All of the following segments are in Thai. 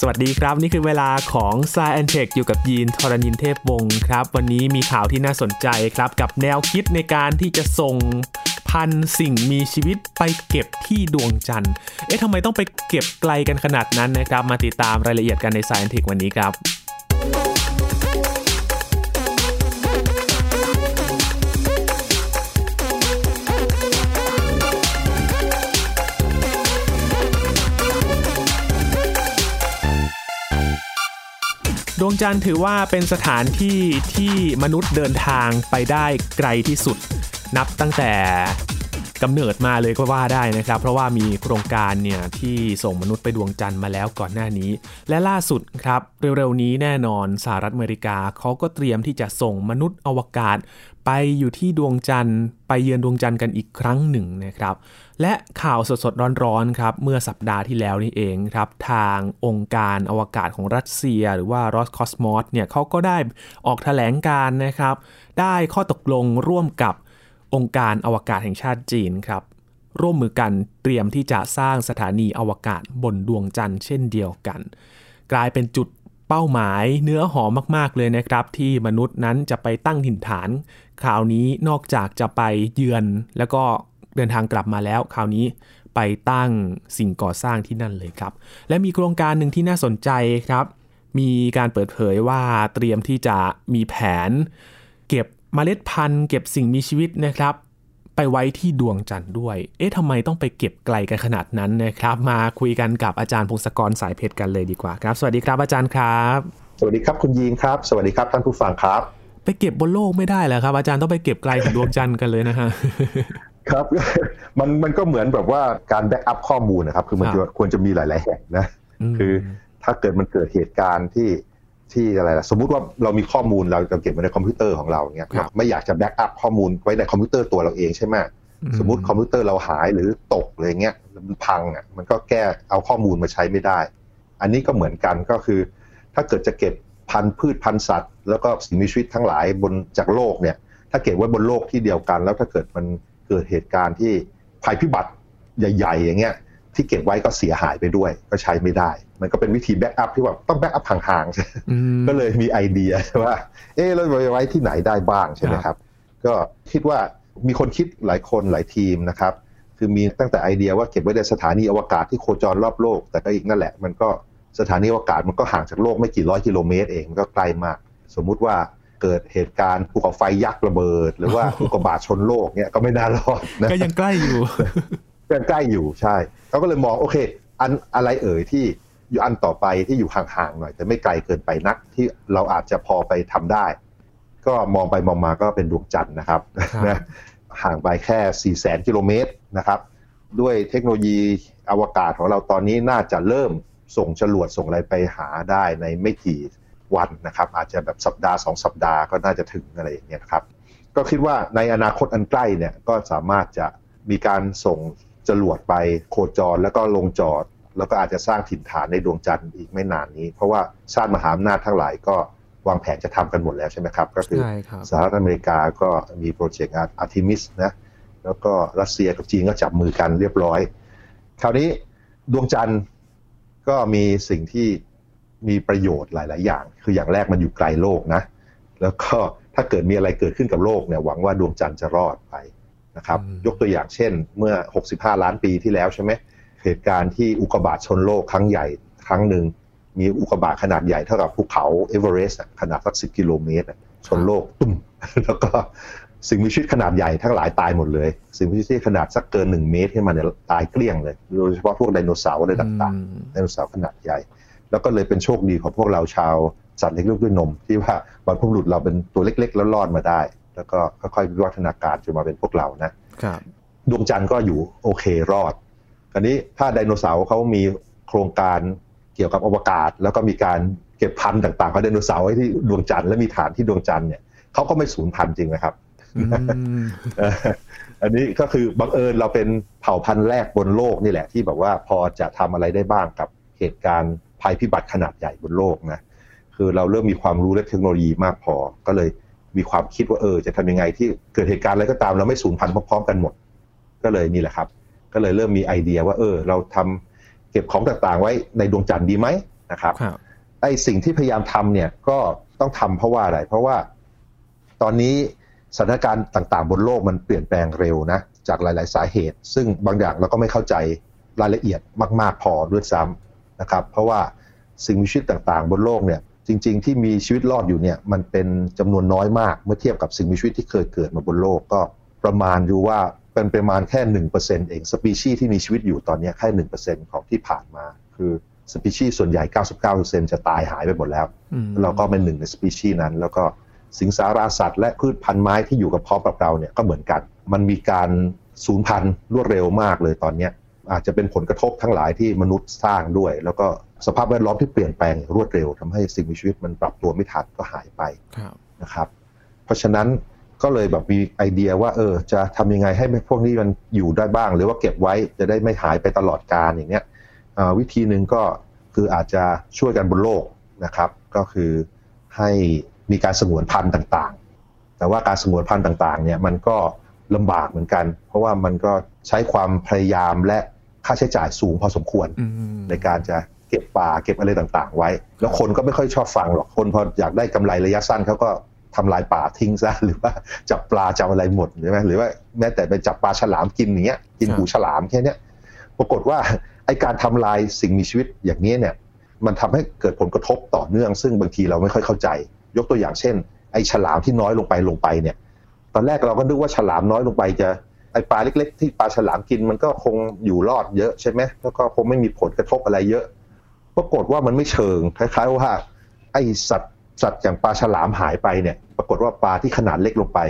สวัสดีครับ นี่คือเวลาของ s ซแอนเทคอยู่กับยีนทรณินเทพวงศ์ครับ วันนี้มีข่าวที่น่าสนใจครับ กับแนวคิดในการที่จะส่งพันสิ่งมีชีวิตไปเก็บที่ดวงจันทร์ เอ๊ะทำไมต้องไปเก็บไกลกันขนาดนั้นนะครับ มาติดตามรายละเอียดกันใน s ซแอนเทควันนี้ครับ วงจันทร์ถือว่าเป็นสถานที่ที่มนุษย์เดินทางไปได้ไกลที่สุด นับตั้งแต่ กำเนิดมาเลยก็ว่าได้นะครับ เพราะว่ามีโครงการเนี่ยที่ส่งมนุษย์ไปดวงจันทร์มาแล้วก่อนหน้านี้ และล่าสุดครับเร็วๆนี้แน่นอนสหรัฐอเมริกาเขาก็เตรียมที่จะส่งมนุษย์อวกาศ ไปอยู่ที่ดวงจันทร์ไปเยือนดวงจันทร์กันอีกครั้งหนึ่งนะครับและข่าวสดๆร้อนๆครับเมื่อสัปดาห์ที่แล้วนี่เองครับทางองค์การอวกาศของรัสเซีย หรือว่า Roscosmos เนี่ยเขาก็ได้ออกแถลงการนะครับได้ข้อตกลงร่วมกับ องค์การอวกาศแห่งชาติจีนครับ ร่วมมือกันเตรียมที่จะสร้างสถานีอวกาศบนดวงจันทร์เช่นเดียวกัน กลายเป็นจุดเป้าหมายเนื้อหอมมากๆเลยนะครับ ที่มนุษย์นั้นจะไปตั้งถิ่นฐาน คราวนี้นอกจากจะไปเยือน แล้วก็เดินทางกลับมาแล้ว คราวนี้ไปตั้งสิ่งก่อสร้างที่นั่นเลยครับ และมีโครงการหนึ่งที่น่าสนใจครับ มีการเปิดเผยว่าเตรียมที่จะมีแผน เก็บเมล็ดพันธุ์เก็บสิ่งมีชีวิตนะครับ ไปไว้ที่ดวงจันทร์ด้วย เอ๊ะทำไมต้องไปเก็บไกลกันขนาดนั้นนะครับ มาคุยกันกับอาจารย์พงศกรสายเพชรกันเลยดีกว่าครับ สวัสดีครับอาจารย์ครับ สวัสดีครับคุณยีนครับ สวัสดีครับท่านผู้ฟังครับ ไปเก็บบนโลกไม่ได้แล้วครับ อาจารย์ต้องไปเก็บไกลถึงดวงจันทร์กันเลยนะฮะครับมันมันก็เหมือนแบบว่าการ backup ข้อมูลนะครับ คือมันจะควรจะมีหลาย ๆ แห่งนะ คือถ้าเกิดมันเกิดเหตุการณ์ที่ ที่อะไรล่ะสมมุติว่าเรามีข้อมูลเราเก็บไว้ในคอมพิวเตอร์ของเราเนี่ยไม่อยากจะ backup ข้อมูลไว้ในคอมพิวเตอร์ตัวเราเองใช่ไหมสมมติคอมพิวเตอร์เราหายหรือตกอะไรเงี้ยมันพังอะมันก็แก้เอาข้อมูลมาใช้ไม่ได้ อันนี้ก็เหมือนกันก็คือ ถ้าเกิดจะเก็บพันธุ์พืชพันธุ์สัตว์ แล้วก็สิ่งมีชีวิตทั้งหลายบนจากโลกเนี่ยถ้าเก็บไว้บนโลกที่เดียวกัน แล้วถ้าเกิดมันเกิดเหตุการณ์ที่ภัยพิบัติใหญ่ ๆ อย่างเงี้ย ที่เก็บไว้ก็เสียหายไปด้วย ก็ใช้ไม่ได้ มันก็เป็นวิธี backup ที่ว่าต้อง backup ห่างๆก็เลยมีไอเดียว่าเออเราจะไว้ที่ไหนได้บ้างใช่ไหมครับ ก็คิดว่ามีคนคิดหลายคนหลายทีมนะครับคือมีตั้งแต่ไอเดียว่าเก็บไว้ในสถานีอวกาศที่โคจรรอบโลก แต่ก็อีกนั่นแหละ มันก็สถานีอวกาศมันก็ห่างจากโลกไม่กี่ร้อยกิโลเมตรเองมันก็ใกล้มาก สมมุติว่าเกิดเหตุการณ์ภูเขาไฟยักษ์ระเบิด หรือว่าอุกกาบาตชนโลกเนี่ยก็ไม่น่ารอดนะก็ยังใกล้อยู่ยัง ใกล้อยู่ใช่เขาก็เลยมองโอเค อันอะไรเอ่ยที่อยู่อันต่อไปที่อยู่ห่างๆหน่อย แต่ไม่ไกลเกินไปนักที่เราอาจจะพอไปทำได้ ก็มองไปมองมาก็เป็นดวงจันทร์นะครับนะห่างไปแค่4ี่แสนกิโลเมตรนะครับ ด้วยเทคโนโลยีอวกาศของเราตอนนี้น่าจะเริ่มส่งจรวดส่งอะไรไปหาได้ในไม่กี่วันนะครับ อาจจะแบบสัปดาห์สองสัปดาห์ก็น่าจะถึงอะไรอย่างเงี้ยครับ ก็คิดว่าในอนาคตอันใกล้เนี่ยก็สามารถจะมีการส่ง จรวดไปโคจรแล้วก็ลงจอด แล้วก็อาจจะสร้างถิ่นฐานในดวงจันทร์อีกไม่นานนี้ เพราะว่าชาติมหาอำนาจทั้งหลายก็วางแผนจะทำกันหมดแล้วใช่ไหมครับ ก็คือสหรัฐอเมริกาก็มีโปรเจกต์อาร์ทิมิสนะแล้วก็รัสเซียกับจีนก็จับมือกันเรียบร้อย คราวนี้ดวงจันทร์ก็มีสิ่งที่มีประโยชน์หลาย ๆ อย่าง คืออย่างแรกมันอยู่ไกลโลกนะ แล้วก็ถ้าเกิดมีอะไรเกิดขึ้นกับโลกเนี่ยหวังว่าดวงจันทร์จะรอดไป นะครับยกตัวอย่างเช่นเมื่อ 65 ล้านปีที่แล้วใช่ไหมเหตุการณ์ที่อุกกาบาตชนโลกครั้งใหญ่ครั้งหนึ่งมีอุกกาบาตขนาดใหญ่เท่ากับภูเขาเอเวอเรสต์ขนาดสักสิบกิโลเมตรชนโลกตุ้มแล้วก็สิ่งมีชีวิตขนาดใหญ่ทั้งหลายตายหมดเลย สิ่งมีชีวิตขนาดสักเกินหนึ่งเมตรขึ้นมาเนี่ยตายเกลี้ยงเลย โดยเฉพาะพวกไดโนเสาร์อะไรต่างๆไดโนเสาร์ขนาดใหญ่ แล้วก็เลยเป็นโชคดีของพวกเราชาวสัตว์เล็กลูกด้วยนม ที่ว่าบรรพบุรุษเราเป็นตัวเล็ก ๆ แล้วรอดมาได้ แล้วก็ค่อยๆวิวัฒนาการจนมาเป็นพวกเรานะดวงจันทร์ก็อยู่โอเครอดคราวนี้ถ้าไดโนเสาร์เขามีโครงการเกี่ยวกับอวกาศ แล้วก็มีการเก็บพันธุ์ต่างๆของไดโนเสาร์ไว้ที่ดวงจันทร์และมีฐานที่ดวงจันทร์เนี่ยเขาก็ไม่สูญพันธุ์จริงนะครับอันนี้ก็คือบังเอิญเราเป็นเผ่าพันธุ์แรกบนโลกนี่แหละที่แบบว่าพอจะทำอะไรได้บ้างกับเหตุการณ์ภัยพิบัติขนาดใหญ่บนโลกนะคือเราเริ่มมีความรู้และเทคโนโลยีมากพอก็เลย มีความคิดว่าเออจะทำยังไงที่เกิดเหตุการณ์อะไรก็ตามเราไม่สูญพันธุ์พร้อมๆกันหมด ก็เลยนี่แหละครับ ก็เลยเริ่มมีไอเดียว่าเออ เราทำเก็บของต่างๆ ไว้ในดวงจันทร์ดีไหมนะครับครับไอ้สิ่งที่พยายามทำเนี่ยก็ต้องทำเพราะว่าอะไร เพราะว่าตอนนี้สถานการณ์ต่างๆ บนโลกมันเปลี่ยนแปลงเร็วนะจากหลาย ๆ สาเหตุ ซึ่งบางอย่างเราก็ไม่เข้าใจรายละเอียดมาก ๆ พอด้วยซ้ำนะครับ เพราะว่าสิ่งมีชีวิตต่างๆ บนโลกเนี่ย จริง ๆ ที่มีชีวิตรอดอยู่เนี่ยมันเป็นจำนวนน้อยมากเมื่อเทียบกับสิ่งมีชีวิตที่เคยเกิดมาบนโลกก็ประมาณดูว่าเป็นประมาณแค่หนึ่งเปอร์เซ็นต์เองสปีชีส์ที่มีชีวิตอยู่ตอนนี้แค่หนึ่งเปอร์เซ็นต์ของที่ผ่านมา คือสปีชีส์ส่วนใหญ่ 99%จะตายหายไปหมดแล้วอืมเราก็เป็นหนึ่งในสปีชีส์นั้น แล้วก็สิงสาราสัตว์และพืชพันธุ์ไม้ที่อยู่กับพร้อมกับเราเนี่ยก็เหมือนกัน มันมีการสูญพันธุ์รวดเร็วมากเลยตอนเนี้ย อาจจะเป็นผลกระทบทั้งหลายที่มนุษย์สร้างด้วย แล้วก็สภาพแวดล้อมที่เปลี่ยนแปลงอย่างรวดเร็วทำให้สิ่งมีชีวิตมันปรับตัวไม่ทันก็หายไปครับนะครับ เพราะฉะนั้นก็เลยแบบมีไอเดียว่า เออ จะทำยังไงให้พวกนี้มันอยู่ได้บ้าง หรือว่าเก็บไว้จะได้ไม่หายไปตลอดกาลอย่างเนี้ยอ่าวิธีหนึ่งก็คืออาจจะช่วยกันบนโลกนะครับ ก็คือให้มีการสงวนพันธุ์ต่างๆ แต่ว่าการสงวนพันธุ์ต่างๆเนี่ยมันก็ลำบากเหมือนกัน เพราะว่ามันก็ใช้ความพยายามและ ค่าใช้จ่ายสูงพอสมควรอืมในการจะเก็บป่าเก็บอะไรต่างๆ ไว้ แล้วคนก็ไม่ค่อยชอบฟังหรอกคนพออยากได้กำไรระยะสั้นเขาก็ทำลายป่าทิ้งซะหรือว่าจับปลาจับอะไรหมดใช่ไหมหรือว่าแม้แต่ไปจับปลาฉลามกินอย่างเงี้ยกินหูฉลามแค่เนี้ยปรากฏว่าไอการทำลายสิ่งมีชีวิตอย่างนี้เนี่ยมันทำให้เกิดผลกระทบต่อเนื่อง ซึ่งบางทีเราไม่ค่อยเข้าใจ ยกตัวอย่างเช่น ไอฉลามที่น้อยลงไปลงไปเนี่ย ตอนแรกเราก็นึกว่าฉลามน้อยลงไปจะ ไอปลาเล็ก ๆ ที่ปลาฉลามกินมันก็คงอยู่รอดเยอะใช่ไหมแล้วก็คงไม่มีผลกระทบอะไรเยอะปรากฏว่ามันไม่เชิงคล้ายๆว่าไอสัตว์สัตว์อย่างปลาฉลามหายไปเนี่ย ปรากฏว่าปลาที่ขนาดเล็กลงไป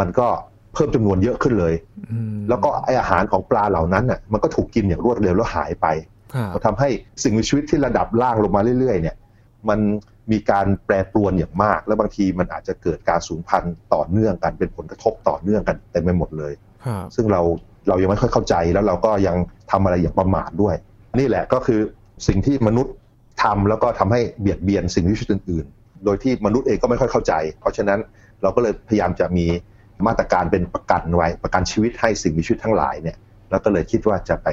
มันก็เพิ่มจำนวนเยอะขึ้นเลยอืมแล้วก็ไออาหารของปลาเหล่านั้นน่ะมันก็ถูกกินอย่างรวดเร็วแล้วหายไปครับมันทำให้สิ่งมีชีวิตที่ระดับล่างลงมาเรื่อยๆ เนี่ย มันมีการแปรปรวนอย่างมาก แล้วบางทีมันอาจจะเกิดการสูญพันธุ์ต่อเนื่องกันเป็นผลกระทบต่อเนื่องกันเต็มไปหมดเลยครับ ซึ่งเราเรายังไม่ค่อยเข้าใจแล้วเราก็ยังทำอะไรอย่างประมาทด้วย นี่แหละก็คือสิ่งที่มนุษย์ทำแล้วก็ทำให้เบียดเบียนสิ่งมีชีวิตอื่นๆ โดยที่มนุษย์เองก็ไม่ค่อยเข้าใจ เพราะฉะนั้นเราก็เลยพยายามจะมีมาตรการเป็นประกันไว้ ประกันชีวิตให้สิ่งมีชีวิตทั้งหลายเนี่ยแล้วก็เลยคิดว่าจะไป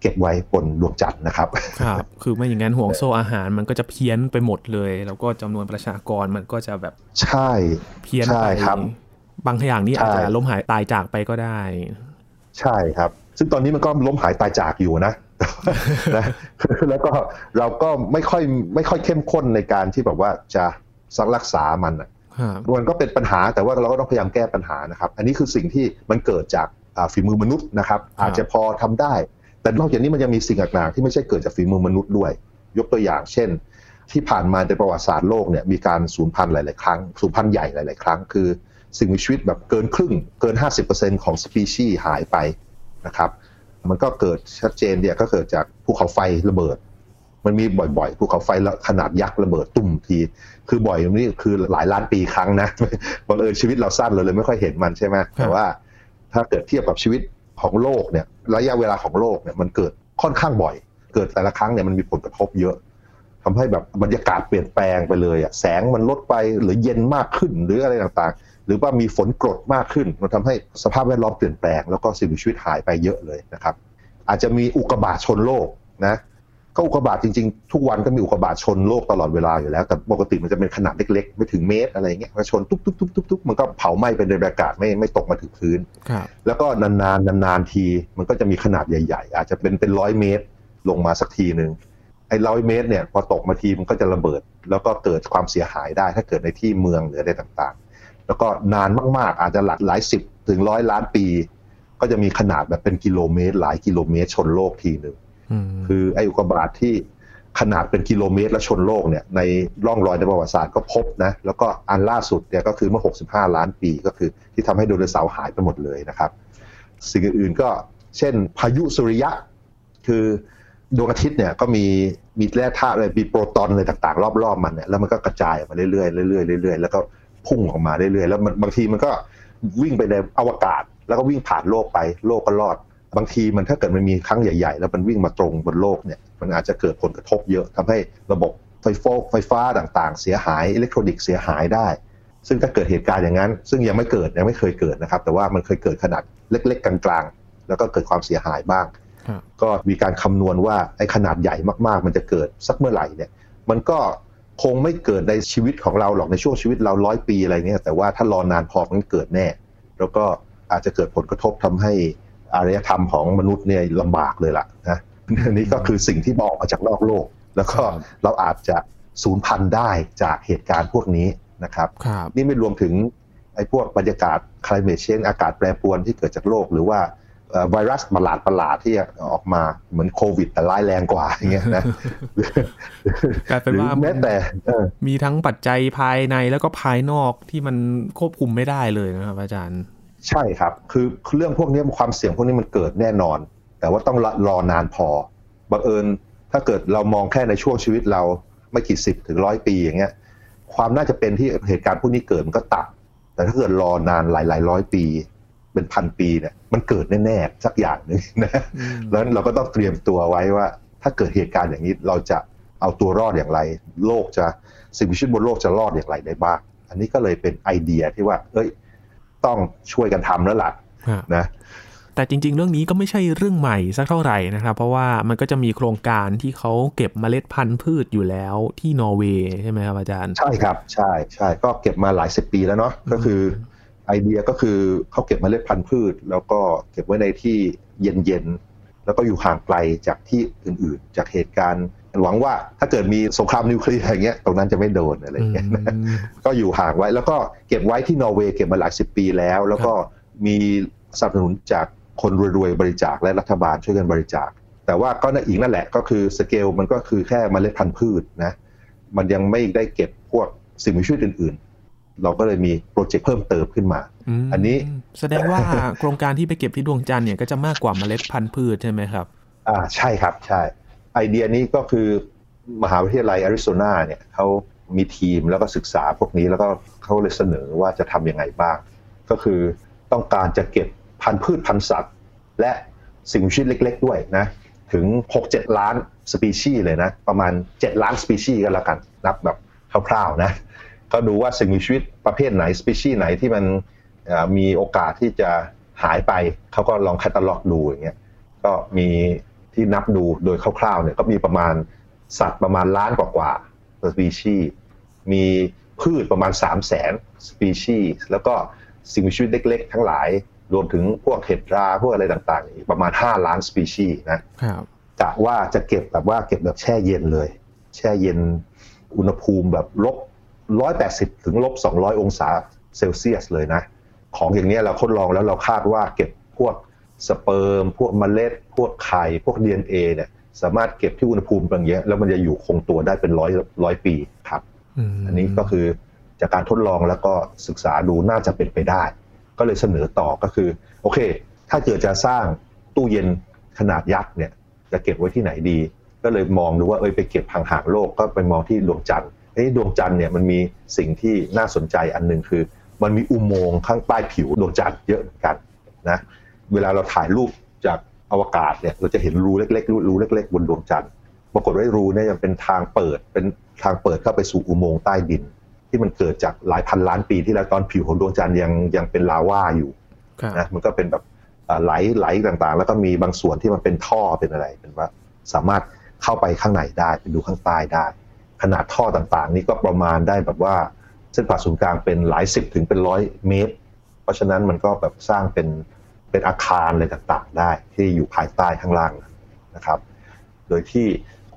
เก็บไว้บนดวงจันทร์นะครับครับ คือไม่อย่างนั้นห่วงโซ่อาหารมันก็จะเพี้ยนไปหมดเลย แล้วก็จำนวนประชากรมันก็จะแบบใช่เพี้ยนใช่ไปครับ บางอย่างนี่อาจจะใช่ล้มหายตายจากไปก็ได้ ใช่ครับ ซึ่งตอนนี้มันก็ล้มหายตายจากอยู่นะนะแล้วก็เราก็ไม่ค่อยไม่ค่อยเข้มข้นในการที่แบบว่าจะสักรักษามันอะครับมันก็เป็นปัญหาแต่ว่าเราก็ต้องพยายามแก้ปัญหานะครับ อันนี้คือสิ่งที่มันเกิดจากอ่าฝีมือมนุษย์นะครับ อาจจะพอทำได้ แต่นอกจากนี้มันยังมีสิ่งต่างๆที่ไม่ใช่เกิดจากฝีมือมนุษย์ด้วย ยกตัวอย่างเช่น ที่ผ่านมาในประวัติศาสตร์โลกเนี่ยมีการสูญพันธุ์หลาย ๆ ครั้งสูญพันธุ์ใหญ่หลาย ๆ ครั้งคือ สิ่งมีชีวิตแบบเกินครึ่งเกิน 50%ของสปีชีส์หายไปนะครับมันก็เกิดชัดเจนเนี่ยก็เกิดจากภูเขาไฟระเบิด มันมีบ่อยๆภูเขาไฟขนาดยักษ์ระเบิดตุ่มที คือบ่อยนี่คือหลายล้านปีครั้งนะบังเอิญชีวิตเราสั้นเราเลยไม่ค่อยเห็นมันใช่ไหมแต่ว่าถ้าเกิดเทียบกับชีวิตของโลกเนี่ยระยะเวลาของโลกเนี่ยมันเกิดค่อนข้างบ่อย เกิดแต่ละครั้งเนี่ยมันมีผลกระทบเยอะทำให้แบบบรรยากาศเปลี่ยนแปลงไปเลยอะแสงมันลดไปหรือเย็นมากขึ้นหรืออะไรต่างๆ หรือว่ามีฝนกรดมากขึ้น มันทำให้สภาพแวดล้อมเปลี่ยนแปลงแล้วก็สิ่งมีชีวิตหายไปเยอะเลยนะครับ อาจจะมีอุกกาบาตชนโลกนะก็อุกกาบาตจริงๆ ทุกวันก็มีอุกกาบาตชนโลกตลอดเวลาอยู่แล้ว แต่ปกติมันจะเป็นขนาดเล็กๆ ไม่ถึงเมตรอะไรเงี้ยมันชนตุ๊บตุ๊บตุ๊บตุ๊บตุ๊บมันก็เผาไหม้เป็นในอากาศไม่ไม่ตกมาถึงพื้นครับแล้วก็นานๆนานๆทีมันก็จะมีขนาดใหญ่ ๆ อาจจะเป็นเป็นร้อยเมตรลงมาสักทีหนึ่งไอ้ร้อยเมตรเนี่ยพอตกมาทีมันก็จะระเบิด แล้วก็เกิดความเสียหายได้ถ้าเกิดในที่เมืองหรืออะไรต่างๆ แล้วก็นานมาก ๆ อาจจะหลักหลายสิบถึงร้อยล้านปี ก็จะมีขนาดแบบเป็นกิโลเมตร หลายกิโลเมตรชนโลกทีหนึ่งอืมคือไอ้อุกกาบาตที่ขนาดเป็นกิโลเมตรและชนโลกเนี่ยในร่องรอยในประวัติศาสตร์ก็พบนะแล้วก็อันล่าสุดเนี่ยก็คือเมื่อ 65 ล้านปีก็คือที่ทำให้ไดโนเสาร์หายไปหมดเลยนะครับ สิ่งอื่นๆก็เช่นพายุสุริยะ คือดวงอาทิตย์เนี่ยก็มีมีแร่ธาตุอะไรมีโปรตอนอะไรต่างๆ รอบๆมันเนี่ยแล้วมันก็กระจายออกมาเรื่อยๆเรื่อยๆเรื่อยๆแล้วก็ พุ่งออกมาเรื่อยๆแล้วมันบางทีมันก็วิ่งไปในอวกาศ แล้วก็วิ่งผ่านโลกไป โลกก็รอด บางทีมันถ้าเกิดมันมีครั้งใหญ่ ๆ แล้วมันวิ่งมาตรงบนโลกเนี่ยมันอาจจะเกิดผลกระทบเยอะทำให้ระบบไฟฟ้าไฟฟ้าต่างๆ เสียหายอิเล็กทรอนิกส์เสียหายได้ ซึ่งถ้าเกิดเหตุการณ์อย่างนั้น ซึ่งยังไม่เกิดยังไม่เคยเกิดนะครับ แต่ว่ามันเคยเกิดขนาดเล็ก ๆ กลางๆ แล้วก็เกิดความเสียหายบ้างครับก็มีการคำนวณว่าไอ้ขนาดใหญ่มากๆ มันจะเกิดสักเมื่อไหร่เนี่ย มันก็ คงไม่เกิดในชีวิตของเราหรอกในช่วงชีวิตเราร้อยปีอะไรเงี้ยแต่ว่าถ้ารอนานพอมันเกิดแน่ แล้วก็อาจจะเกิดผลกระทบทำให้อารยธรรมของมนุษย์เนี่ยลำบากเลยล่ะนะนี่ก็คือสิ่งที่มองมาจากนอกโลก แล้วก็เราอาจจะสูญพันธุ์ได้จากเหตุการณ์พวกนี้นะครับครับนี่ไม่รวมถึงไอ้พวกบรรยากาศ climate change อากาศแปรปรวนที่เกิดจากโลก หรือว่าเอ่อ ไวรัสประหลาดประหลาดๆที่ออกมาเหมือนโควิด แต่ร้ายแรงกว่าอย่างเงี้ยนะกลายเป็นว่าหรือแม้แต่เออมีทั้งปัจจัยภายในแล้วก็ภายนอกที่มันควบคุมไม่ได้เลยนะครับ อาจารย์ ใช่ครับ คือเรื่องพวกนี้ความเสี่ยงพวกนี้มันเกิดแน่นอน แต่ว่าต้องรอนานพอบังเอิญถ้าเกิดเรามองแค่ในช่วงชีวิตเราไม่กี่สิบถึงร้อยปีอย่างเงี้ย ความน่าจะเป็นที่เหตุการณ์พวกนี้เกิดมันก็ต่ำแต่ถ้าเกิดรอนานหลายหลายๆร้อยปี เป็นพันปีเนี่ยมันเกิดแน่ๆสักอย่างหนึ่งนะอืมแล้วเราก็ต้องเตรียมตัวไว้ว่า ถ้าเกิดเหตุการณ์อย่างนี้เราจะเอาตัวรอดอย่างไร โลกจะสิ่งมีชีวิตบนโลกจะรอดอย่างไรได้บ้างอันนี้ก็เลยเป็นไอเดียที่ว่า เอ้ย ต้องช่วยกันทำแล้วล่ะฮะนะแต่จริง ๆ เรื่องนี้ก็ไม่ใช่เรื่องใหม่สักเท่าไหร่นะครับ เพราะว่ามันก็จะมีโครงการที่เขาเก็บเมล็ดพันธุ์พืชอยู่แล้วที่นอร์เวย์ใช่ไหมครับอาจารย์ ใช่ครับ ใช่ใช่ก็เก็บมาหลายสิบปีแล้วเนาะก็คือ ไอเดียก็คือเขาเก็บเมล็ดพันธุ์พืช แล้วก็เก็บไว้ในที่เย็นๆ แล้วก็อยู่ห่างไกลจากที่อื่นๆ จากเหตุการณ์หวังว่าถ้าเกิดมีสงครามนิวเคลียร์อย่างเงี้ยตรงนั้นจะไม่โดนอะไรอย่างเงี้ยนะอืมก็อยู่ห่างไว้แล้วก็เก็บไว้ที่นอร์เวย์เก็บมาหลายสิบปีแล้ว แล้วก็มีสนับสนุนจากคนรวยๆบริจาคและรัฐบาลช่วยกันบริจาค แต่ว่าก็นั่นอีกนั่นแหละก็คือสเกลมันก็คือแค่เมล็ดพันธุ์พืชนะมันยังไม่ได้เก็บพวกสิ่งมีชีวิตอื่นๆ เราก็เลยมีโปรเจกต์เพิ่มเติมขึ้นมามอันนี้แสดงว่าโครงการที่ไปเก็บที่ดวงจันทร์เนี่ยก็จะมากกว่าเมล็ดพันธุ์พืชใช่ไหมครับ อ่าใช่ครับใช่ ไอเดียนี้ก็คือมหาวิทยาลัยอาริโซนาเนี่ยเขามีทีมแล้วก็ศึกษาพวกนี้แล้วก็เขาเลยเสนอว่าจะทำยังไงบ้าง ก็คือต้องการจะเก็บพันธุ์พืชพันธุ์สัตว์ และสิ่งมีชีวิตเล็ก ๆ ด้วยนะถึง 6-7 ล้านสปีชีส์เลยนะ ประมาณ 7 ล้านสปีชีส์กันแล้วกัน นับแบบคร่าวๆนะ ก็ดูว่าสิ่งมีชีวิตประเภทไหนสปีชีส์ไหนที่มันเอ่อมีโอกาสที่จะหายไปเขาก็ลองแคตตาล็อกดูอย่างเงี้ยก็มีที่นับดูโดยคร่าวๆเนี่ยก็มีประมาณสัตว์ประมาณล้านกว่าๆสปีชีส์มีพืชประมาณ 3 0 0แสนสปีชีส์แล้วก็สิ่งมีชีวิตเล็กๆ ทั้งหลาย รวมถึงพวกเห็ดราพวกอะไรต่างๆอีกประมาณ 5 ล้านสปีชีส์นะครับกะว่าจะเก็บแบบว่าเก็บแบบแช่เย็นเลย แช่เย็นอุณหภูมิแบบลบ 180 ถึงลบ 200 องศาเซลเซียสเลยนะ ของอย่างเนี้ยเราทดลองแล้วเราคาดว่าเก็บพวกสเปิร์ม พวกเมล็ด พวกไข่ พวก DNA เนี่ยสามารถเก็บที่อุณหภูมิบางเยอะแล้วมันจะอยู่คงตัวได้เป็นร้อยร้อยปีครับมอันนี้ก็คือจากการทดลองแล้วก็ศึกษาดูน่าจะเป็นไปได้ ก็เลยเสนอต่อก็คือ โอเค ถ้าเกิดจะสร้างตู้เย็นขนาดยักษ์เนี่ยจะเก็บไว้ที่ไหนดี ก็เลยมองดูว่าเอ้ยไปเก็บห่างๆโลกก็ไปมองที่ดวงจันทร์ เอ้ดวงจันทร์เนี่ยมันมีสิ่งที่น่าสนใจอันหนึ่งคือ มันมีอุโมงค์ข้างใต้ผิวดวงจันทร์เยอะเหมือนกันนะเวลาเราถ่ายรูปจากอวกาศเนี่ยเราจะเห็นรูเล็กๆรูเล็ก ๆ บนดวงจันทร์ปรากฏว่ารูเนี่ยยังเป็นทางเปิดเป็นทางเปิดเข้าไปสู่อุโมงค์ใต้ดิน ที่มันเกิดจากหลายพันล้านปีที่แล้วตอนผิวของดวงจันทร์ยังยังเป็นลาวาอยู่นะมันก็เป็นแบบไหลไหลต่างๆ แล้วก็มีบางส่วนที่มันเป็นท่อเป็นอะไรเป็นว่าสามารถเข้าไปข้างในได้ไปดูข้างใต้ได้ ขนาดท่อต่างๆ นี่ก็ประมาณได้แบบว่าเส้นผ่าศูนย์กลางเป็นหลายสิบถึงเป็นร้อยเมตร เพราะฉะนั้นมันก็แบบสร้างเป็นเป็นอาคารอะไรต่างๆ ได้ที่อยู่ภายใต้ข้างล่างนะครับ โดยที่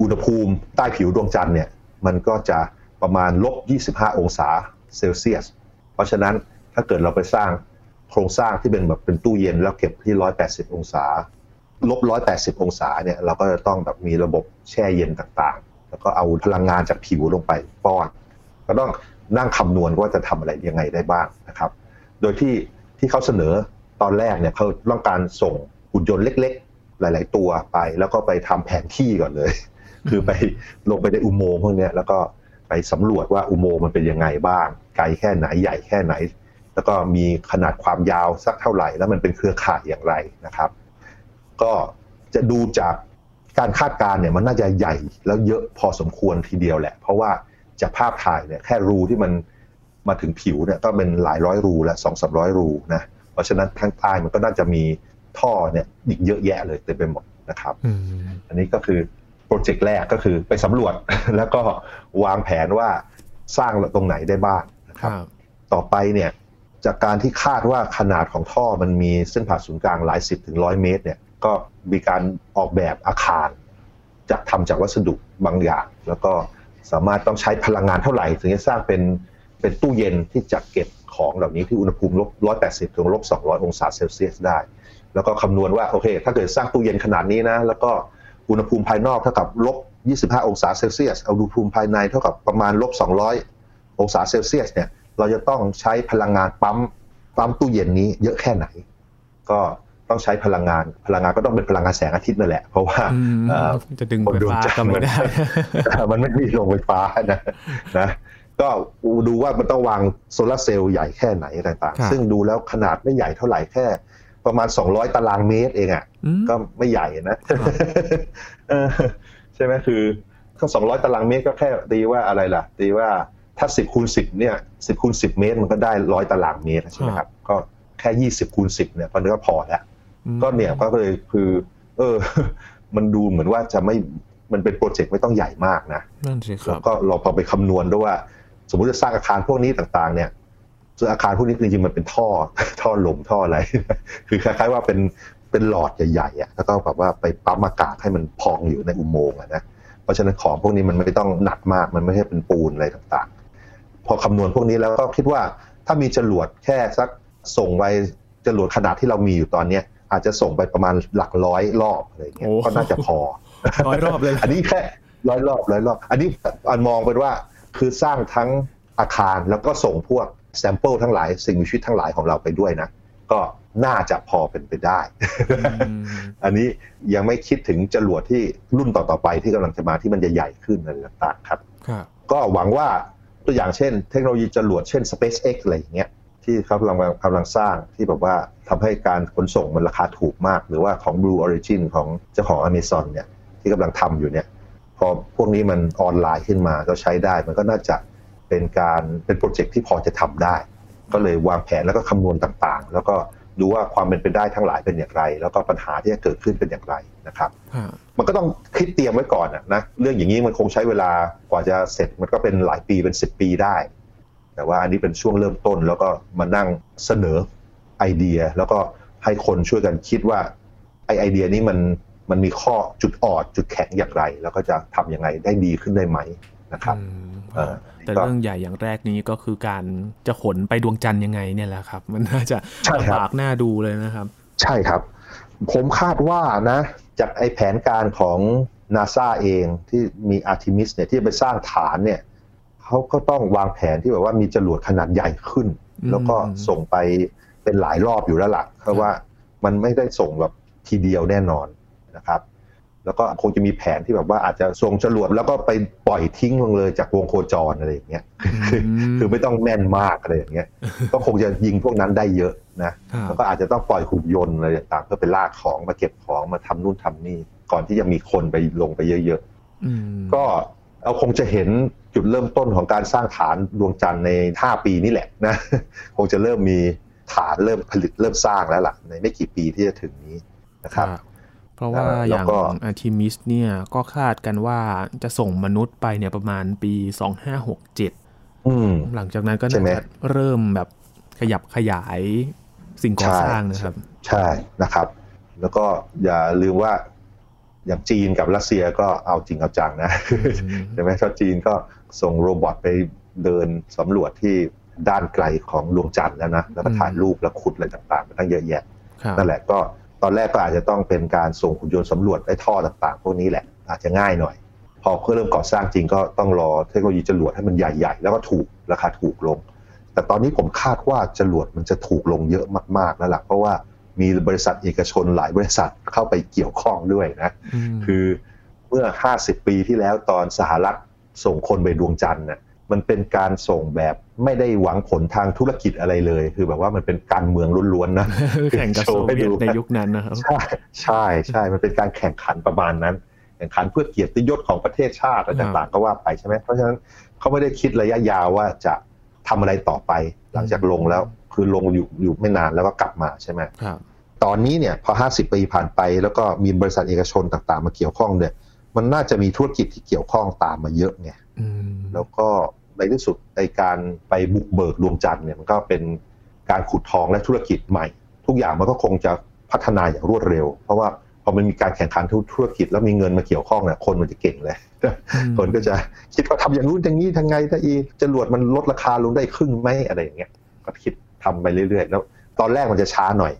อุณหภูมิใต้ผิวดวงจันทร์เนี่ยมันก็จะประมาณลบ 25 องศาเซลเซียส เพราะฉะนั้นถ้าเกิดเราไปสร้างโครงสร้างที่เป็นแบบเป็นตู้เย็นแล้วเก็บที่ 180 องศาลบ 180 องศาเนี่ยเราก็จะต้องแบบมีระบบแช่เย็นต่างๆ แล้วก็เอาพลังงานจากผิวลงไปป้อน ก็ต้องนั่งคำนวณว่าจะทำอะไรยังไงได้บ้างนะครับ โดยที่ที่เขาเสนอตอนแรกเนี่ยเขาต้องการส่งหุ่นยนต์เล็ก ๆ หลาย ๆ ตัวไป แล้วก็ไปทำแผนที่ก่อนเลย คือไปลงไปในอุโมงค์พวกนี้แล้วก็ไปสำรวจว่าอุโมงค์มันเป็นยังไงบ้าง ไกลแค่ไหนใหญ่แค่ไหน แล้วก็มีขนาดความยาวสักเท่าไหร่ แล้วมันเป็นเครือข่ายอย่างไรนะครับ ก็จะดูจาก การคาดการณ์เนี่ยมันน่าจะใหญ่แล้วเยอะพอสมควรทีเดียวแหละ เพราะว่าจากภาพถ่ายเนี่ยแค่รูที่มันมาถึงผิวเนี่ยก็เป็นหลายร้อยรูและสองสามร้อยรูนะเพราะฉะนั้นข้างใต้มันก็น่าจะมีท่อเนี่ยอีกเยอะแยะเลยเต็มไปหมดนะครับอืมอันนี้ก็คือโปรรเจกต์แรกก็คือไปสำรวจแล้วก็วางแผนว่าสร้างตรงไหนได้บ้างนะครับ ต่อไปเนี่ยจากการที่คาดว่าขนาดของท่อมันมีเส้นผ่าศูนย์กลางหลายสิบถึงร้อยเมตรเนี่ย ก็มีการออกแบบอาคารจะทำจากวัสดุบางอย่าง แล้วก็สามารถต้องใช้พลังงานเท่าไหร่ ถึงจะสร้างเป็นเป็นตู้เย็นที่จะเก็บของเหล่านี้ที่อุณหภูมิลบร้อยแปดสิบถึงลบสองร้อยองศาเซลเซียสได้ แล้วก็คำนวณว่าโอเค ถ้าเกิดสร้างตู้เย็นขนาดนี้นะ แล้วก็อุณหภูมิภายนอกเท่ากับลบ25 องศาเซลเซียส อุณหภูมิภายในเท่ากับประมาณลบ200 องศาเซลเซียสเนี่ย เราจะต้องใช้พลังงานปั๊มปั๊มตู้เย็นนี้เยอะแค่ไหน ก็ ต้องใช้พลังงาน พลังงานก็ต้องเป็นพลังงานแสงอาทิตย์นั่นแหละ เพราะว่าจะดึงไฟฟ้าก็ไม่ได้มันไม่มีโรงไฟฟ้านะนะก็ดูว่ามันต้องวางโซลาเซลล์ใหญ่แค่ไหนต่างๆ ซึ่งดูแล้วขนาดไม่ใหญ่เท่าไหร่แค่ ประมาณ 200 ตารางเมตรเองอะก็ไม่ใหญ่นะใช่ไหมคือถ้า200 ตารางเมตรก็แค่ตีว่าอะไรล่ะ ตีว่าถ้า 10คูณ10เนี่ย10คูณ10 เมตร มันก็ได้ร้อยตารางเมตรใช่ไหมครับก็แค่ 20คูณ10เนี่ยก็นึกว่าพอแล้ว ก็เนี่ยก็เลยคือ เออ มันดูเหมือนว่าจะไม่มันเป็นโปรเจกต์ไม่ต้องใหญ่มากนะแล้วก็เราพอไปคำนวณด้วยว่า สมมุติจะสร้างอาคารพวกนี้ต่างๆ เนี่ยซึ่งอาคารพวกนี้จริงๆมันเป็นท่อ ท่อลมท่ออะไร คือคล้ายๆว่าเป็นเป็นหลอดใหญ่ๆอะแล้วก็แบบว่าไปปั๊มอากาศให้มันพองอยู่ในอุโมงค์นะเพราะฉะนั้นของพวกนี้มันไม่ต้องหนักมากมันไม่ใช่เป็นปูนอะไรต่างๆ พอคำนวณพวกนี้แล้วก็คิดว่าถ้ามีจรวดแค่สักส่งไปจรวดขนาดที่เรามีอยู่ตอนเนี้ย อาจจะส่งไปประมาณหลักร้อยรอบอะไรเงี้ยก็น่าจะพอร้อยรอบเลย อันนี้แค่ร้อยรอบร้อยรอบ อันนี้อันมองเป็นว่าคือสร้างทั้งอาคารแล้วก็ส่งพวกแซมเปิลทั้งหลายสิ่งมีชีวิตทั้งหลายของเราไปด้วยนะ ก็น่าจะพอเป็นไปได้ อันนี้ยังไม่คิดถึงจรวดที่รุ่นต่อๆไปที่กำลังจะมาที่มันจะใหญ่ขึ้นอะไรต่างๆครับ ก็หวังว่าตัวอย่างเช่น เทคโนโลยีจรวดเช่น SpaceX อะไรอย่างเงี้ย ที่เขากำลังกำลังสร้างที่แบบว่าทำให้การขนส่งมันราคาถูกมาก หรือว่าของ Blue Origin ของเจ้าของ Amazon เนี่ยที่กำลังทำอยู่เนี่ยพอพวกนี้มันออนไลน์ขึ้นมาก็ใช้ได้ มันก็น่าจะเป็นการเป็นโปรเจกต์ที่พอจะทำได้ ก็เลยวางแผนแล้วก็คำนวณต่างๆ แล้วก็ดูว่าความเป็นไปได้ทั้งหลายเป็นอย่างไร แล้วก็ปัญหาที่จะเกิดขึ้นเป็นอย่างไรนะครับ มันก็ต้องคิดเตรียมไว้ก่อนนะเรื่องอย่างนี้มันคงใช้เวลากว่าจะเสร็จมันก็เป็นหลายปีเป็นสิบปีได้ แต่ว่าอันนี้เป็นช่วงเริ่มต้นแล้วก็มานั่งเสนอไอเดีย แล้วก็ให้คนช่วยกันคิดว่าไอไอเดียนี้มันมันมีข้อจุดอ่อนจุดแข็งอย่างไร แล้วก็จะทํำยังไงได้ดีขึ้นได้ไหมนะครับแต่เรื่องใหญ่อย่างแรกนี้ก็คือการจะขนไปดวงจันทร์ยังไงเนี่ยแหละครับ มันน่าจะลำบากหน้าดูเลยนะครับ ใช่ครับ ผมคาดว่านะ จากไอแผนการของนาซาเองที่มีอาร์ทิมิสเนี่ยที่ไปสร้างฐานเนี่ย เขาก็ต้องวางแผนที่แบบว่ามีจรวดขนาดใหญ่ขึ้น แล้วก็ส่งไปเป็นหลายรอบอยู่แล้วล่ะเพราะว่ามันไม่ได้ส่งแบบทีเดียวแน่นอนนะครับ แล้วก็คงจะมีแผนที่แบบว่าอาจจะส่งจรวดแล้วก็ไปปล่อยทิ้งลงเลยจากวงโคจรอะไรอย่างเงี้ยคือไม่ต้องแม่นมากอะไรอย่างเงี้ยก็คงจะยิงพวกนั้นได้เยอะนะแล้วก็อาจจะต้องปล่อยหุ่นยนต์อะไรต่างๆเพื่อไปลากของมาเก็บของมาทำนู่นทำนี่ก่อนที่จะมีคนไปลงไปเยอะๆก็ เราคงจะเห็นจุดเริ่มต้นของการสร้างฐานดวงจันทร์ใน 5 ปีนี่แหละนะคงจะเริ่มมีฐานเริ่มผลิตเริ่มสร้างแล้วล่ะ ในไม่กี่ปีที่จะถึงนี้นะครับ เพราะว่าอย่างอาร์ทิมิสเนี่ยก็คาดกันว่าจะส่งมนุษย์ไปเนี่ยประมาณปี 2567หลังจากนั้นก็น่าจะเริ่มแบบขยับขยายสิ่งก่อสร้างนะครับ ใช่นะครับ แล้วก็อย่าลืมว่า อย่างจีนกับรัสเซียก็เอาจริงเอาจังนะใช่ไหมเพราะจีนก็ส่งโรบอทไปเดินสำรวจที่ด้านไกลของดวงจันทร์แล้วนะแล้วก็ถ่ายรูปแล้วขุดอะไรต่างๆตั้งเยอะแยะนั่นแหละก็ตอนแรกก็อาจจะต้องเป็นการส่งหุ่นยนต์สำรวจไอ้ท่อต่างๆ พวกนี้แหละอาจจะง่ายหน่อย พอเพื่อเริ่มก่อสร้างจริงก็ต้องรอเทคโนโลยีจรวดให้มันใหญ่ๆ แล้วก็ถูกราคาถูกลง แต่ตอนนี้ผมคาดว่าจรวดมันจะถูกลงเยอะมากๆแล้วล่ะเพราะว่า มีบริษัทเอกชนหลายบริษัทเข้าไปเกี่ยวข้องด้วยนะ คือเมื่อ 50 ปีที่แล้วตอนสหรัฐส่งคนไปดวงจันทร์น่ะมันเป็นการส่งแบบไม่ได้หวังผลทางธุรกิจอะไรเลย คือแบบว่ามันเป็นการเมืองล้วนๆนะแข่งกับโซเวียตในยุคนั้นนะครับ ใช่ใช่ใช่มันเป็นการแข่งขันประมาณนั้น แข่งขันเพื่อเกียรติยศของประเทศชาติอะไรต่างๆก็ว่าไปใช่ไหมเพราะฉะนั้นเขาไม่ได้คิดระยะยาวว่าจะทำอะไรต่อไป หลังจากลงแล้ว คือลงอยู่อยู่ไม่นานแล้วก็กลับมาใช่ไหมตอนนี้เนี่ยพอ 50 ปีผ่านไป แล้วก็มีบริษัทเอกชนต่างๆ มาเกี่ยวข้องเนี่ยมันน่าจะมีธุรกิจที่เกี่ยวข้องตามมาเยอะไงอืมแล้วก็ในที่สุดในการไปบุกเบิกดวงจันทร์เนี่ยมันก็เป็นการขุดทองและธุรกิจใหม่ ทุกอย่างมันก็คงจะพัฒนาอย่างรวดเร็ว เพราะว่าพอมันมีการแข่งขันธุรกิจแล้วมีเงินมาเกี่ยวข้องเนี่ยคนมันจะเก่งเลย คนก็จะคิดว่าทำอย่างนู้นอย่างนี้ทางไงถ้าอีจรวดมันลดราคาลงได้ครึ่งไหมอะไรอย่างเงี้ยก็คิด ทำไปเรื่อยๆ แล้วตอนแรกมันจะช้าหน่อย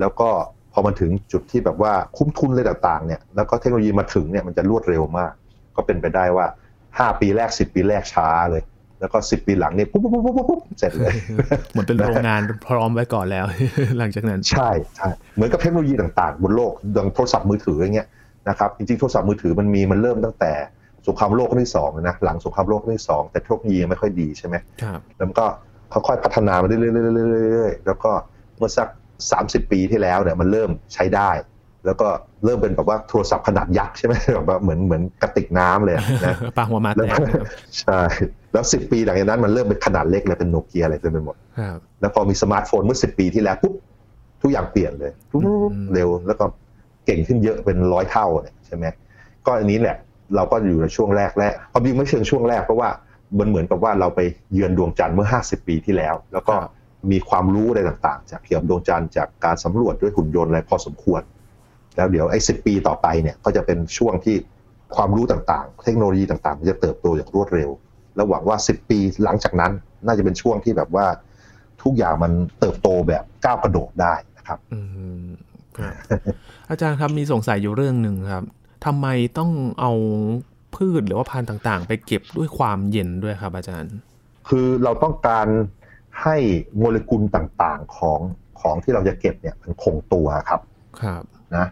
แล้วก็พอมันถึงจุดที่แบบว่าคุ้มทุนอะไรต่างๆเนี่ยแล้วก็เทคโนโลยีมาถึงเนี่ยมันจะรวดเร็วมาก ก็เป็นไปได้ว่าห้าปีแรกสิบปีแรกช้าเลย แล้วก็สิบปีหลังเนี่ยปุ๊บปุ๊บปุ๊บปุ๊บปุ๊บเสร็จเลยเหมือนเป็นโรงงานพร้อมไว้ก่อนแล้ว หลังจากนั้นใช่ใช่เหมือนกับเทคโนโลยีต่างๆ บนโลกดังโทรศัพท์มือถืออย่างเงี้ยนะครับจริงๆโทรศัพท์มือถือมันมีมันเริ่มตั้งแต่สงครามโลกครั้งที่สองนะหลังสงครามโลกครั้งที่สองแต่เทคโนโลยียังไม่ค่อยดีใช่ไหมครับแล้ว มันก็ค่อยๆพัฒนามาเรื่อยๆๆๆๆแล้วก็เมื่อสัก 30 ปีที่แล้วเนี่ยมันเริ่มใช้ได้ แล้วก็เริ่มเป็นแบบว่าโทรศัพท์ขนาดยักษ์ใช่ไหมแบบว่าเหมือนเหมือนกระติกน้ำเลยอะนะปลาหัวมาแตแล้วกก็นะครับใช่แล้วสิบปีหลังจากนั้นมันเริ่มเป็นขนาดเล็กเลยเป็นโนเกียอะไรเต็มไปหมดครับแล้วพอมีสมาร์ทโฟนเมื่อสิบปีที่แล้วปุ๊บทุกอย่างเปลี่ยนเลยปุ๊บอืมเร็วแล้วก็เก่งขึ้นเยอะเป็นร้อยเท่าเนี่ยใช่ไหมก็อันนี้แหละเราก็อยู่ในช่วงแรกแรกความจริงไม่เชิงช่วงแรกเพราะว่า มันเหมือนกับว่าเราไปเยือนดวงจันทร์เมื่อ 50 ปีที่แล้ว แล้วก็ครับมีความรู้อะไรต่างๆ จากเกี่ยวกับดวงจันทร์จากการสำรวจด้วยหุ่นยนต์อะไรพอสมควร แล้วเดี๋ยวไอ้สิบปีต่อไปเนี่ยก็จะเป็นช่วงที่ความรู้ต่างๆ เทคโนโลยีต่างๆมันจะเติบโตอย่างรวดเร็ว แล้วหวังว่า 10 ปีหลังจากนั้นน่าจะเป็นช่วงที่แบบว่าทุกอย่างมันเติบโตแบบก้าวกระโดดได้นะครับอืมครับอาจารย์ครับมีสงสัยอยู่เรื่องหนึ่งครับทำไมต้องเอา พืชหรือว่าพันธุ์ต่างๆ ไปเก็บด้วยความเย็นด้วยครับอาจารย์ คือเราต้องการให้โมเลกุลต่างๆของของที่เราจะเก็บเนี่ยมันคงตัวครับครับนะ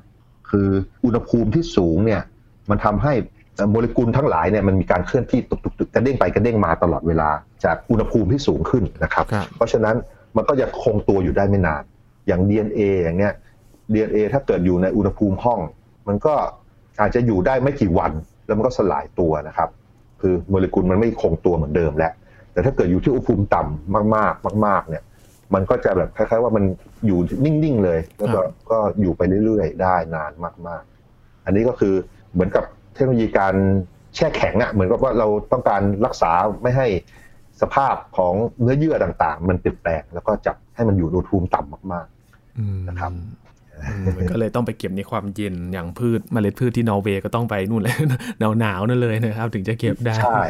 คืออุณหภูมิที่สูงเนี่ยมันทำให้เอ่อโมเลกุลทั้งหลายเนี่ยมันมีการเคลื่อนที่ตุกๆๆกระเด้งไปกระเด้งมาตลอดเวลา จากอุณหภูมิที่สูงขึ้นนะครับครับเพราะฉะนั้นมันก็จะคงตัวอยู่ได้ไม่นาน อย่าง DNA อย่างเงี้ย DNA ถ้าเกิดอยู่ในอุณหภูมิห้อง มันก็อาจจะอยู่ได้ไม่กี่วัน แล้วมันก็สลายตัวนะครับ คือโมเลกุลมันไม่คงตัวเหมือนเดิมแล้ว แต่ถ้าเกิดอยู่ที่อุณหภูมิต่ำมากๆ มาก ๆ เนี่ย มันก็จะแบบคล้าย ๆ ว่ามันอยู่นิ่ง ๆ เลย แล้วก็ก็อยู่ไปเรื่อย ๆ ได้นานมาก ๆ อันนี้ก็คือเหมือนกับเทคโนโลยีการแช่แข็งอะ่ะเหมือนกับว่าเราต้องการรักษาไม่ให้สภาพของเนื้อเยื่อต่าง ๆ มันเปลี่ยนแปลง แล้วก็จับให้มันอยู่ในอุณหภูมิต่ำมากอืมนะครับอืมมัน ก็เลยต้องไปเก็บในความเย็นอย่างพืชเมล็ดพืชที่นอร์เวย์ก็ต้องไปนู่นเลยหนาวๆนั่นเลยนะครับ ถึงจะเก็บได้ๆใช่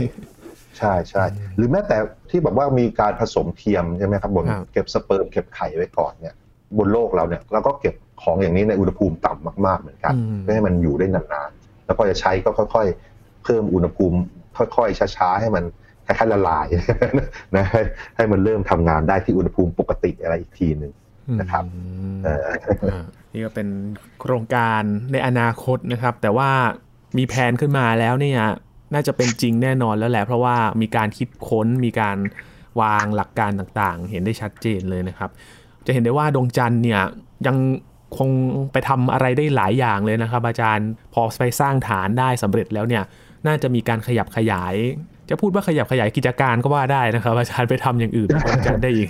ใช่ใช่หรือแม้แต่ที่แบบว่ามีการผสมเทียมใช่ไหมครับบนครับเก็บสเปิร์มเก็บไข่ไว้ก่อนเนี่ย บนโลกเราเนี่ยเราก็เก็บของอย่างนี้ในอุณหภูมิต่ำมากๆเหมือนกันอืมเพื่อให้มันอยู่ได้นานๆแล้วก็จะใช้ก็ค่อยๆ เพิ่มอุณหภูมิค่อยๆช้าๆให้มันคล้ายๆละลายนะให้ให้มันเริ่มทำงานได้ที่อุณหภูมิปกติอะไรอีกทีหนึ่ง นะครับอืมเอออ่านี่ก็เป็นโครงการในอนาคตนะครับ แต่ว่ามีแผนขึ้นมาแล้วเนี่ยน่าจะเป็นจริงแน่นอนแล้วแหละ เพราะว่ามีการคิดค้นมีการวางหลักการต่างๆ เห็นได้ชัดเจนเลยนะครับ จะเห็นได้ว่าดวงจันทร์เนี่ยยังคงไปทำอะไรได้หลายอย่างเลยนะครับ อาจารย์พอไปสร้างฐานได้สำเร็จแล้วเนี่ย น่าจะมีการขยับขยาย จะพูดว่าขยับขยายกิจการก็ว่าได้นะครับ อาจารย์ไปทำอย่างอื่นบนดวงจันทร์ได้อีก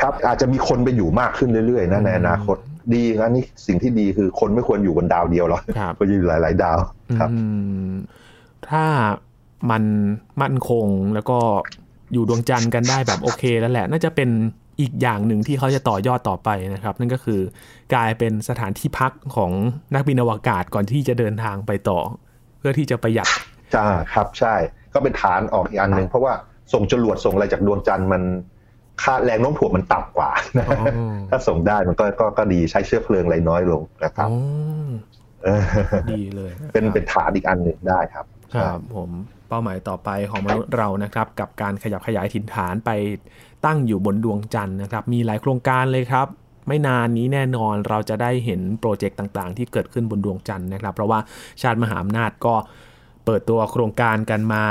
ครับอาจจะมีคนไปอยู่มากขึ้นเรื่อยๆนะในอนาคตดีอันนี้สิ่งที่ดีคือคนไม่ควรอยู่บนดาวเดียวหรอกครับควรอยู่หลาย ๆ ดาวครับอืมถ้ามันมั่นคงแล้วก็อยู่ดวงจันทร์กันได้แบบโอเคแล้วแหละ น่าจะเป็นอีกอย่างหนึ่งที่เขาจะต่อยอดต่อไปนะครับ นั่นก็คือกลายเป็นสถานที่พักของนักบินอวกาศก่อนที่จะเดินทางไปต่อ เพื่อที่จะประหยัดจ้าครับใช่ ก็เป็นฐานออกอีกอันหนึ่งเพราะว่าส่งจรวดส่งอะไรจากดวงจันทร์มัน ค่าแรงโน้มถ่วงมันต่ำกว่านะอ๋อถ้าส่งได้มันก็ก็ก็ดีใช้เชื้อเพลิงอะไรน้อยลงนะครับอ๋อเออดีเลยะครับเป็นเป็นฐานอีกอันหนึ่งได้ครับ ครับผมเป้าหมายต่อไปของมนุษย์เรานะครับ กับการขยับขยายถิ่นฐานไปตั้งอยู่บนดวงจันทร์นะครับ มีหลายโครงการเลยครับ ไม่นานนี้แน่นอนเราจะได้เห็นโปรเจกต์ต่างๆ ที่เกิดขึ้นบนดวงจันทร์นะครับ เพราะว่าชาติมหาอำนาจก็เปิดตัวโครงการกันมา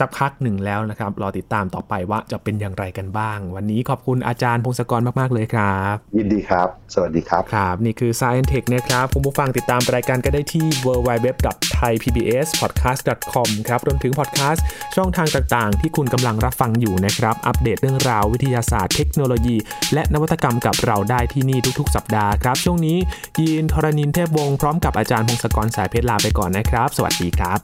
สักพักหนึ่งแล้วนะครับ รอติดตามต่อไปว่าจะเป็นอย่างไรกันบ้าง วันนี้ขอบคุณอาจารย์พงศกรมาก ๆ เลยครับ ยินดีครับ สวัสดีครับ ครับ นี่คือ Science Tech นะครับ คุณผู้ฟังติดตามรายการก็ได้ที่ www.thaipbspodcast.com ครับรวมถึงพอดแคสต์ช่องทางต่างๆ ที่คุณกำลังรับฟังอยู่นะครับ อัปเดตเรื่องราววิทยาศาสตร์เทคโนโลยี และนวัตกรรมกับเราได้ที่นี่ทุก ๆ สัปดาห์ครับ ช่วงนี้ยีนทรณินเทพวงศ์พร้อมกับอาจารย์พงศกรสายเพชรลาไปก่อนนะครับ สวัสดีครับ